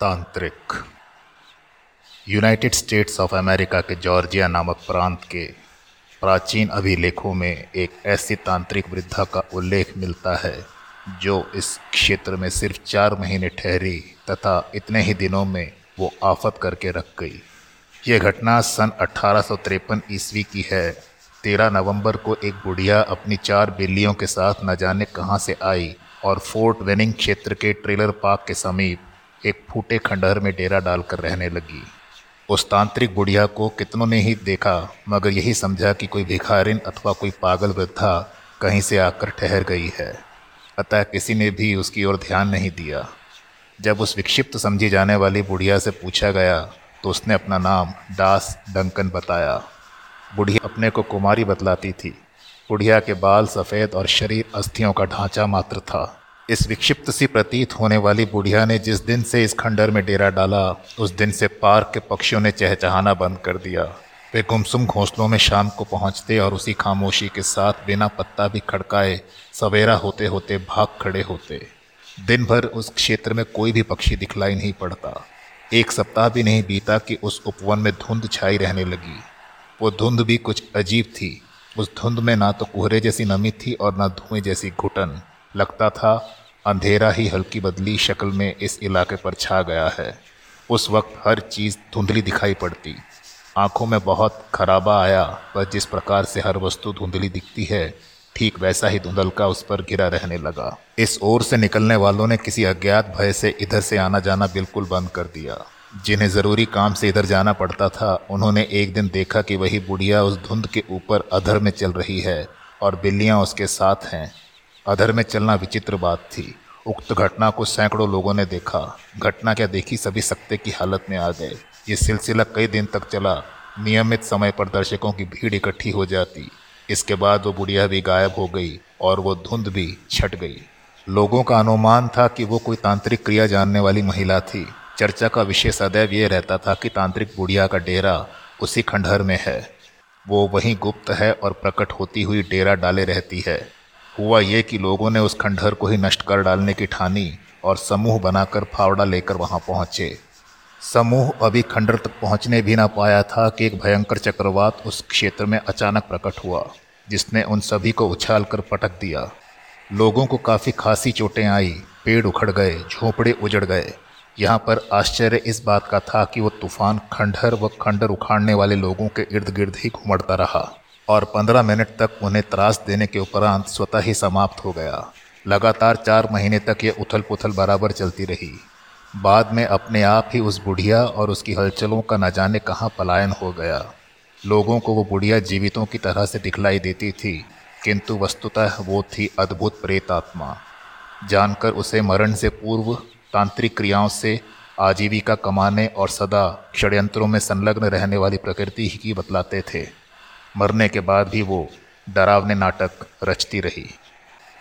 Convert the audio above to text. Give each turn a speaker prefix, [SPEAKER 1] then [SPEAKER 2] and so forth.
[SPEAKER 1] तांत्रिक। United States of America के Georgia नामक प्रांत के प्राचीन अभिलेखों में एक ऐसी तांत्रिक वृद्धा का उल्लेख मिलता है, जो इस क्षेत्र में सिर्फ़ चार महीने ठहरी तथा इतने ही दिनों में वो आफत करके रख गई। ये घटना सन अठारह ईस्वी की है। तेरह नवंबर को एक बुढ़िया अपनी चार बिल्लियों के साथ न जाने कहाँ से आई और फोर्ट वेनिंग क्षेत्र के ट्रेलर पार्क के समीप एक फूटे खंडहर में डेरा डालकर रहने लगी। उस तांत्रिक बुढ़िया को कितनों ने ही देखा, मगर यही समझा कि कोई भिखारिन अथवा कोई पागल वृद्धा कहीं से आकर ठहर गई है। अतः किसी ने भी उसकी ओर ध्यान नहीं दिया। जब उस विक्षिप्त समझी जाने वाली बुढ़िया से पूछा गया तो उसने अपना नाम दास डंकन बताया। बुढ़िया अपने को कुमारी बतलाती थी। बुढ़िया के बाल सफ़ेद और शरीर अस्थियों का ढांचा मात्र था। इस विक्षिप्त सी प्रतीत होने वाली बुढ़िया ने जिस दिन से इस खंडर में डेरा डाला, उस दिन से पार्क के पक्षियों ने चहचहाना बंद कर दिया। वे गुमसुम घोंसलों में शाम को पहुँचते और उसी खामोशी के साथ बिना पत्ता भी खड़काए, सवेरा होते होते भाग खड़े होते। दिन भर उस क्षेत्र में कोई भी पक्षी दिखलाई नहीं पड़ता। एक सप्ताह भी नहीं बीता कि उस उपवन में धुंध छाई रहने लगी। वो धुंध भी कुछ अजीब थी। उस धुंध में ना तो कोहरे जैसी नमी थी और ना धुएँ जैसी घुटन। लगता था अंधेरा ही हल्की बदली शक्ल में इस इलाके पर छा गया है। उस वक्त हर चीज़ धुंधली दिखाई पड़ती। आँखों में बहुत खराबा आया, पर जिस प्रकार से हर वस्तु धुंधली दिखती है, ठीक वैसा ही धुंधल का उस पर गिरा रहने लगा। इस ओर से निकलने वालों ने किसी अज्ञात भय से इधर से आना जाना बिल्कुल बंद कर दिया। जिन्हें ज़रूरी काम से इधर जाना पड़ता था, उन्होंने एक दिन देखा कि वही बुढ़िया उस धुंध के ऊपर अधर में चल रही है, और बिल्लियाँ उसके साथ हैं। अधर में चलना विचित्र बात थी। उक्त घटना को सैकड़ों लोगों ने देखा। घटना क्या देखी सभी सकते की हालत में आ गए। ये सिलसिला कई दिन तक चला। नियमित समय पर दर्शकों की भीड़ इकट्ठी हो जाती। इसके बाद वो बुढ़िया भी गायब हो गई और वो धुंध भी छट गई। लोगों का अनुमान था कि वो कोई तांत्रिक क्रिया जानने वाली महिला थी। चर्चा का विषय सदैव ये रहता था कि तांत्रिक बुढ़िया का डेरा उसी खंडहर में है। वो वहीं गुप्त है और प्रकट होती हुई डेरा डाले रहती है। हुआ ये कि लोगों ने उस खंडहर को ही नष्ट कर डालने की ठानी और समूह बनाकर फावड़ा लेकर वहाँ पहुँचे। समूह अभी खंडर तक पहुँचने भी ना पाया था कि एक भयंकर चक्रवात उस क्षेत्र में अचानक प्रकट हुआ, जिसने उन सभी को उछाल कर पटक दिया। लोगों को काफ़ी खासी चोटें आई, पेड़ उखड़ गए, झोंपड़े उजड़ गए। यहाँ पर आश्चर्य इस बात का था कि वो तूफ़ान खंडहर व खंडर उखाड़ने वाले लोगों के इर्द गिर्द ही घुमड़ता रहा। और पंद्रह मिनट तक उन्हें त्रास देने के उपरांत स्वतः ही समाप्त हो गया। लगातार चार महीने तक ये उथल पुथल बराबर चलती रही। बाद में अपने आप ही उस बुढ़िया और उसकी हलचलों का न जाने कहाँ पलायन हो गया। लोगों को वो बुढ़िया जीवितों की तरह से दिखलाई देती थी, किंतु वस्तुतः वो थी अद्भुत प्रेतात्मा। जानकर उसे मरण से पूर्व तांत्रिक क्रियाओं से आजीविका कमाने और सदा षड्यंत्रों में संलग्न रहने वाली प्रकृति ही की बतलाते थे। मरने के बाद भी वो डरावने नाटक रचती रही।